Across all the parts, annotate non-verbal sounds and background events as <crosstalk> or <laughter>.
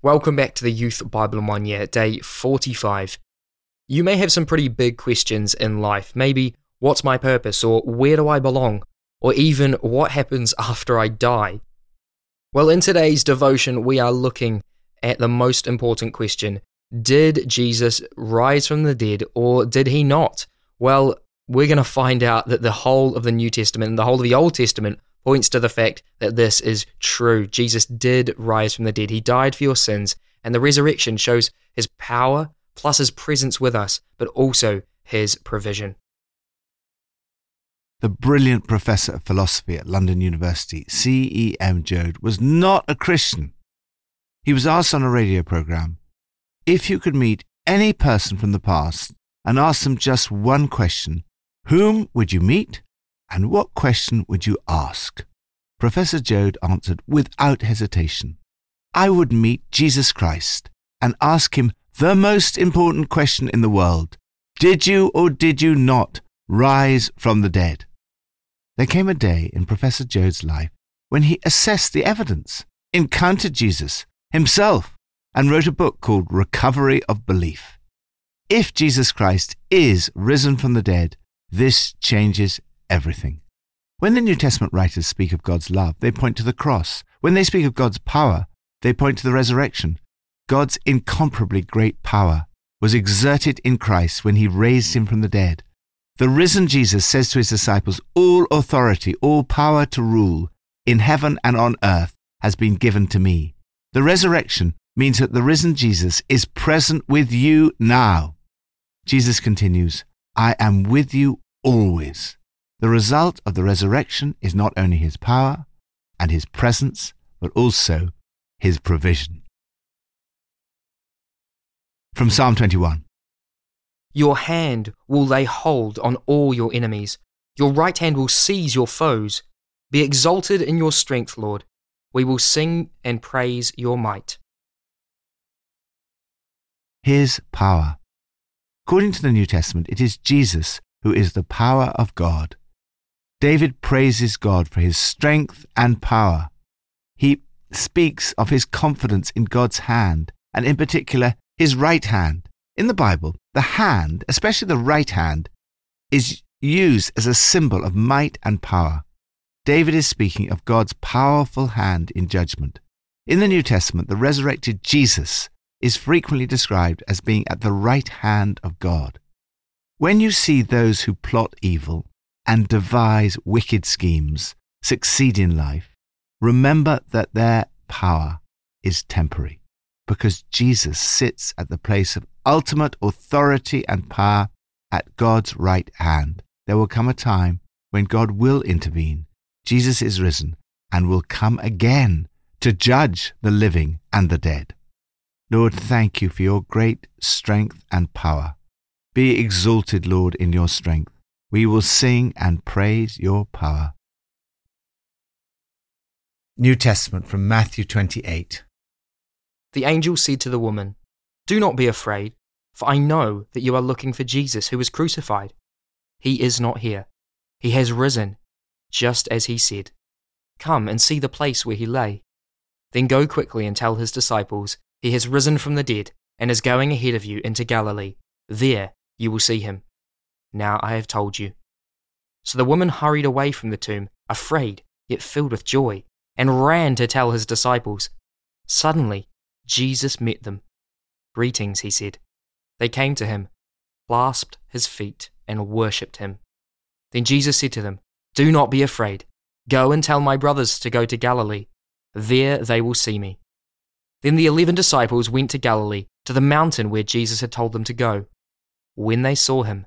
Welcome back to the Youth Bible in One Year, day 45. You may have some pretty big questions in life. Maybe, what's my purpose? Or where do I belong? Or even, what happens <laughs> after I die? Well, in today's devotion, we are looking at the most important question Did Jesus rise from the dead or did he not? Well, we're going to find out that the whole of the New Testament and the whole of the Old Testament points to the fact that this is true. Jesus did rise from the dead. He died for your sins, and the resurrection shows his power plus his presence with us, but also his provision. The brilliant professor of philosophy at London University, C.E.M. Joad, was not a Christian. He was asked on a radio program if you could meet any person from the past and ask them just one question, whom would you meet and what question would you ask? Professor Joad answered without hesitation I would meet Jesus Christ and ask him the most important question in the world Did you or did you not rise from the dead? There came a day in Professor Joad's life when he assessed the evidence, encountered Jesus himself, and wrote a book called Recovery of Belief. If Jesus Christ is risen from the dead, this changes everything. When the New Testament writers speak of God's love, they point to the cross. When they speak of God's power, they point to the resurrection. God's incomparably great power was exerted in Christ when he raised him from the dead. The risen Jesus says to his disciples, All authority, all power to rule in heaven and on earth has been given to me. The resurrection means that the risen Jesus is present with you now. Jesus continues, I am with you always the result of the resurrection is not only his power and his presence, but also his provision. From Psalm 21 Your hand will lay hold on all your enemies, your right hand will seize your foes. Be exalted in your strength, Lord. We will sing and praise your might. His power. According to the New Testament, it is Jesus who is the power of God. David praises God for his strength and power. He speaks of his confidence in God's hand, and in particular, his right hand. In the Bible, the hand, especially the right hand, is used as a symbol of might and power. David is speaking of God's powerful hand in judgment. In the New Testament, the resurrected Jesus is frequently described as being at the right hand of God. When you see those who plot evil, and devise wicked schemes succeed in life, remember that their power is temporary because Jesus sits at the place of ultimate authority and power at God's right hand. There will come a time when God will intervene. Jesus is risen and will come again to judge the living and the dead. Lord, thank you for your great strength and power. Be exalted, Lord, in your strength. We will sing and praise your power. New Testament from Matthew 28. The angel said to the woman, Do not be afraid, for I know that you are looking for Jesus who was crucified. He is not here. He has risen, just as he said. Come and see the place where he lay. Then go quickly and tell his disciples, He has risen from the dead and is going ahead of you into Galilee. There you will see him. Now I have told you. So the woman hurried away from the tomb, afraid, yet filled with joy, and ran to tell his disciples. Suddenly, Jesus met them. Greetings, he said. They came to him, clasped his feet, and worshipped him. Then Jesus said to them, Do not be afraid. Go and tell my brothers to go to Galilee. There they will see me. Then the eleven disciples went to Galilee, to the mountain where Jesus had told them to go. When they saw him,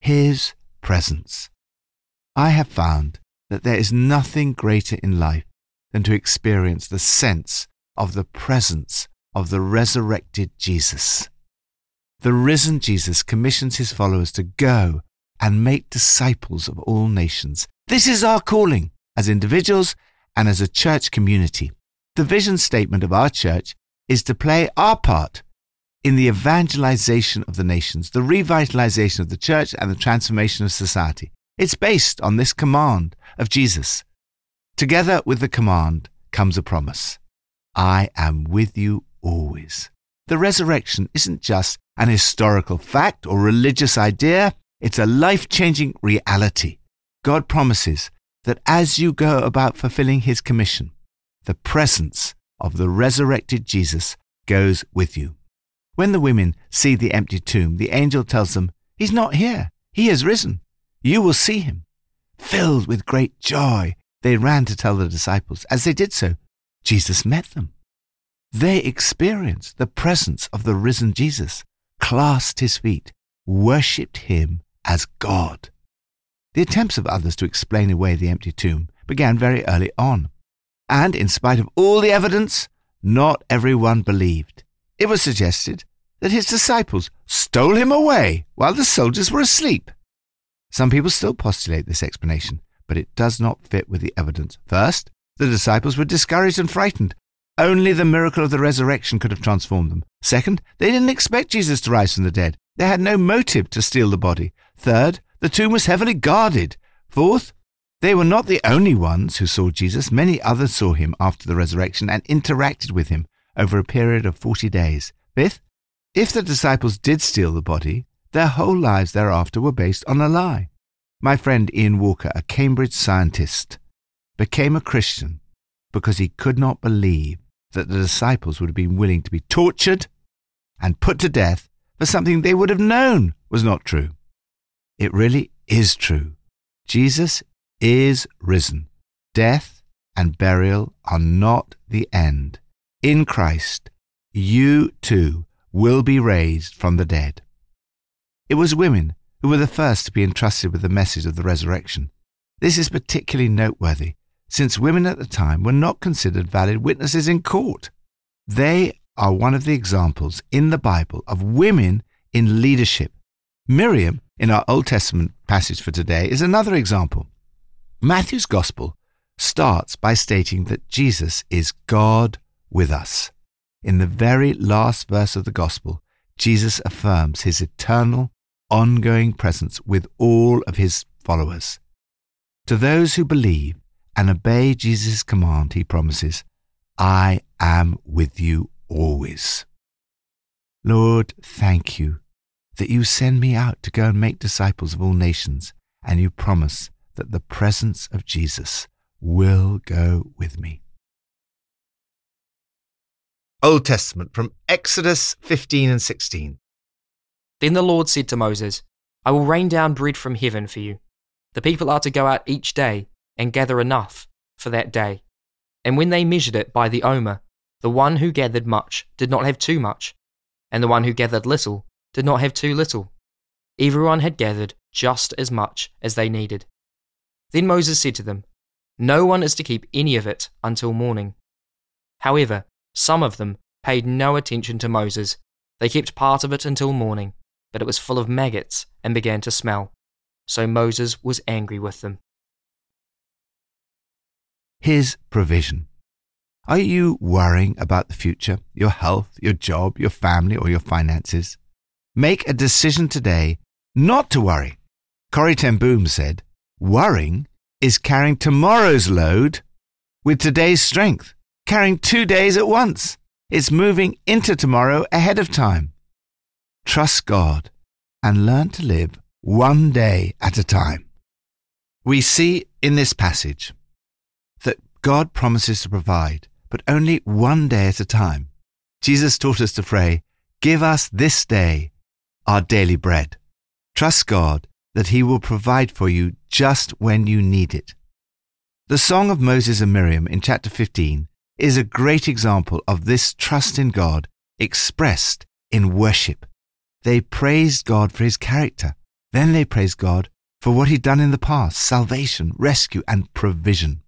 His presence. I have found that there is nothing greater in life than to experience the sense of the presence of the resurrected Jesus. The risen Jesus commissions his followers to go and make disciples of all nations. This is our calling as individuals and as a church community. The vision statement of our church is to play our part in the evangelization of the nations, the revitalization of the church, and the transformation of society. It's based on this command of Jesus. Together with the command comes a promise I am with you always. The resurrection isn't just an historical fact or religious idea, it's a life changing reality. God promises that as you go about fulfilling his commission, the presence of the resurrected Jesus goes with you. When the women see the empty tomb, the angel tells them, He's not here. He has risen. You will see him. Filled with great joy, they ran to tell the disciples. As they did so, Jesus met them. They experienced the presence of the risen Jesus, clasped his feet, worshipped him as God. The attempts of others to explain away the empty tomb began very early on. And in spite of all the evidence, not everyone believed. It was suggested that his disciples stole him away while the soldiers were asleep. Some people still postulate this explanation, but it does not fit with the evidence. First, the disciples were discouraged and frightened. Only the miracle of the resurrection could have transformed them. Second, they didn't expect Jesus to rise from the dead. They had no motive to steal the body. Third, the tomb was heavily guarded. Fourth, they were not the only ones who saw Jesus. Many others saw him after the resurrection and interacted with him over a period of 40 days. Fifth, if the disciples did steal the body, their whole lives thereafter were based on a lie. My friend Ian Walker, a Cambridge scientist, became a Christian because he could not believe that the disciples would have been willing to be tortured and put to death for something they would have known was not true. It really is true. Jesus is risen. Death and burial are not the end. In Christ, you too will be raised from the dead. It was women who were the first to be entrusted with the message of the resurrection. This is particularly noteworthy, since women at the time were not considered valid witnesses in court. They are one of the examples in the Bible of women in leadership. Miriam in our Old Testament passage for today is another example. Matthew's Gospel starts by stating that Jesus is God with us. In the very last verse of the Gospel, Jesus affirms his eternal, ongoing presence with all of his followers. To those who believe and obey Jesus' command, he promises, I am with you always. Lord, thank you that you send me out to go and make disciples of all nations, and you promise that the presence of Jesus will go with me. Old Testament from Exodus 15 and 16. Then the Lord said to Moses, I will rain down bread from heaven for you. The people are to go out each day and gather enough for that day. And when they measured it by the omer, the one who gathered much did not have too much, and the one who gathered little did not have too little. Everyone had gathered just as much as they needed. Then Moses said to them, No one is to keep any of it until morning. However, some of them paid no attention to Moses. They kept part of it until morning, but it was full of maggots and began to smell. So Moses was angry with them. His provision. Are you worrying about the future, your health, your job, your family, or your finances? Make a decision today not to worry. Corrie ten Boom said, Worrying is carrying tomorrow's load with today's strength, carrying two days at once. It's moving into tomorrow ahead of time. Trust God and learn to live one day at a time. We see in this passage that God promises to provide, but only one day at a time. Jesus taught us to pray, Give us this day our daily bread. Trust God that He will provide for you just when you need it. The Song of Moses and Miriam in chapter 15 is a great example of this trust in God expressed in worship. They praised God for His character. Then they praised God for what He'd done in the past salvation, rescue, and provision.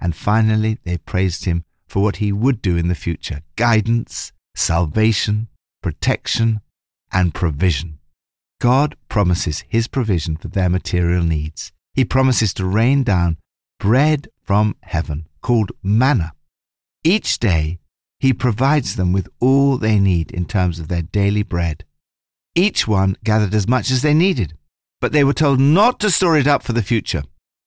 And finally, they praised Him for what He would do in the future guidance, salvation, protection, and provision. God promises His provision for their material needs. He promises to rain down bread from heaven called manna. Each day, He provides them with all they need in terms of their daily bread. Each one gathered as much as they needed, but they were told not to store it up for the future.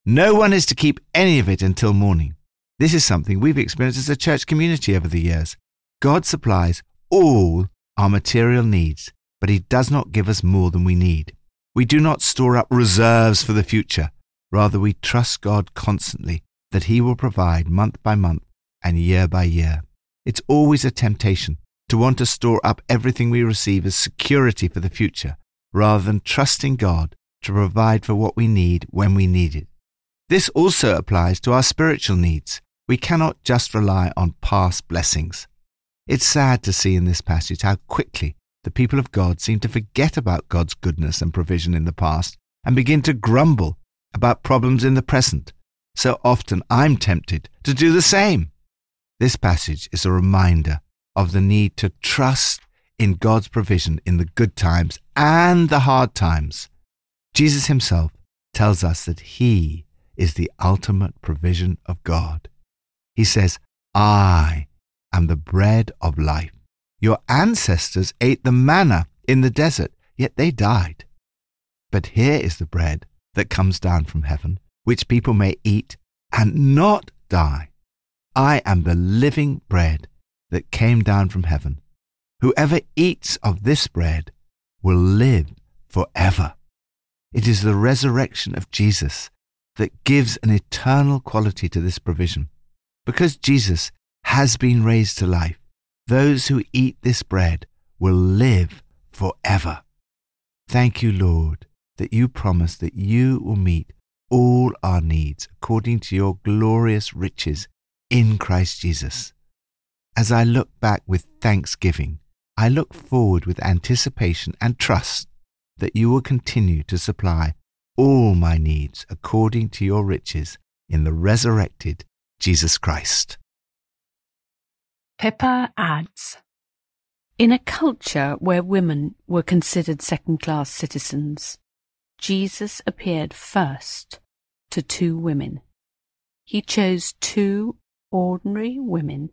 No one is to keep any of it until morning. This is something we've experienced as a church community over the years. God supplies all our material needs, but He does not give us more than we need. We do not store up reserves for the future. Rather, we trust God constantly that He will provide month by month and year by year. It's always a temptation to want to store up everything we receive as security for the future, rather than trusting God to provide for what we need when we need it. This also applies to our spiritual needs. We cannot just rely on past blessings. It's sad to see in this passage how quickly the people of God seem to forget about God's goodness and provision in the past and begin to grumble about problems in the present. So often I'm tempted to do the same. This passage is a reminder of the need to trust in God's provision in the good times and the hard times. Jesus himself tells us that he is the ultimate provision of God. He says, I am the bread of life. Your ancestors ate the manna in the desert, yet they died. But here is the bread that comes down from heaven, which people may eat and not die. I am the living bread that came down from heaven. Whoever eats of this bread will live forever. It is the resurrection of Jesus that gives an eternal quality to this provision. Because Jesus has been raised to life, those who eat this bread will live forever. Thank you, Lord, that you promise that you will meet all our needs according to your glorious riches in Christ Jesus. As I look back with thanksgiving, I look forward with anticipation and trust that you will continue to supply all my needs according to your riches in the resurrected Jesus Christ. Pippa adds In a culture where women were considered second class citizens, Jesus appeared first to two women. He chose two ordinary women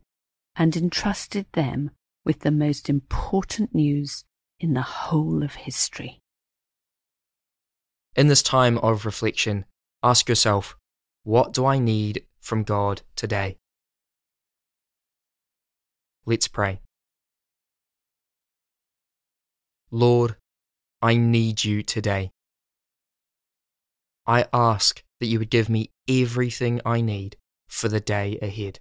and entrusted them with the most important news in the whole of history. In this time of reflection, ask yourself, what do I need from God today? Let's pray. Lord, I need you today. I ask that you would give me everything I need for the day ahead.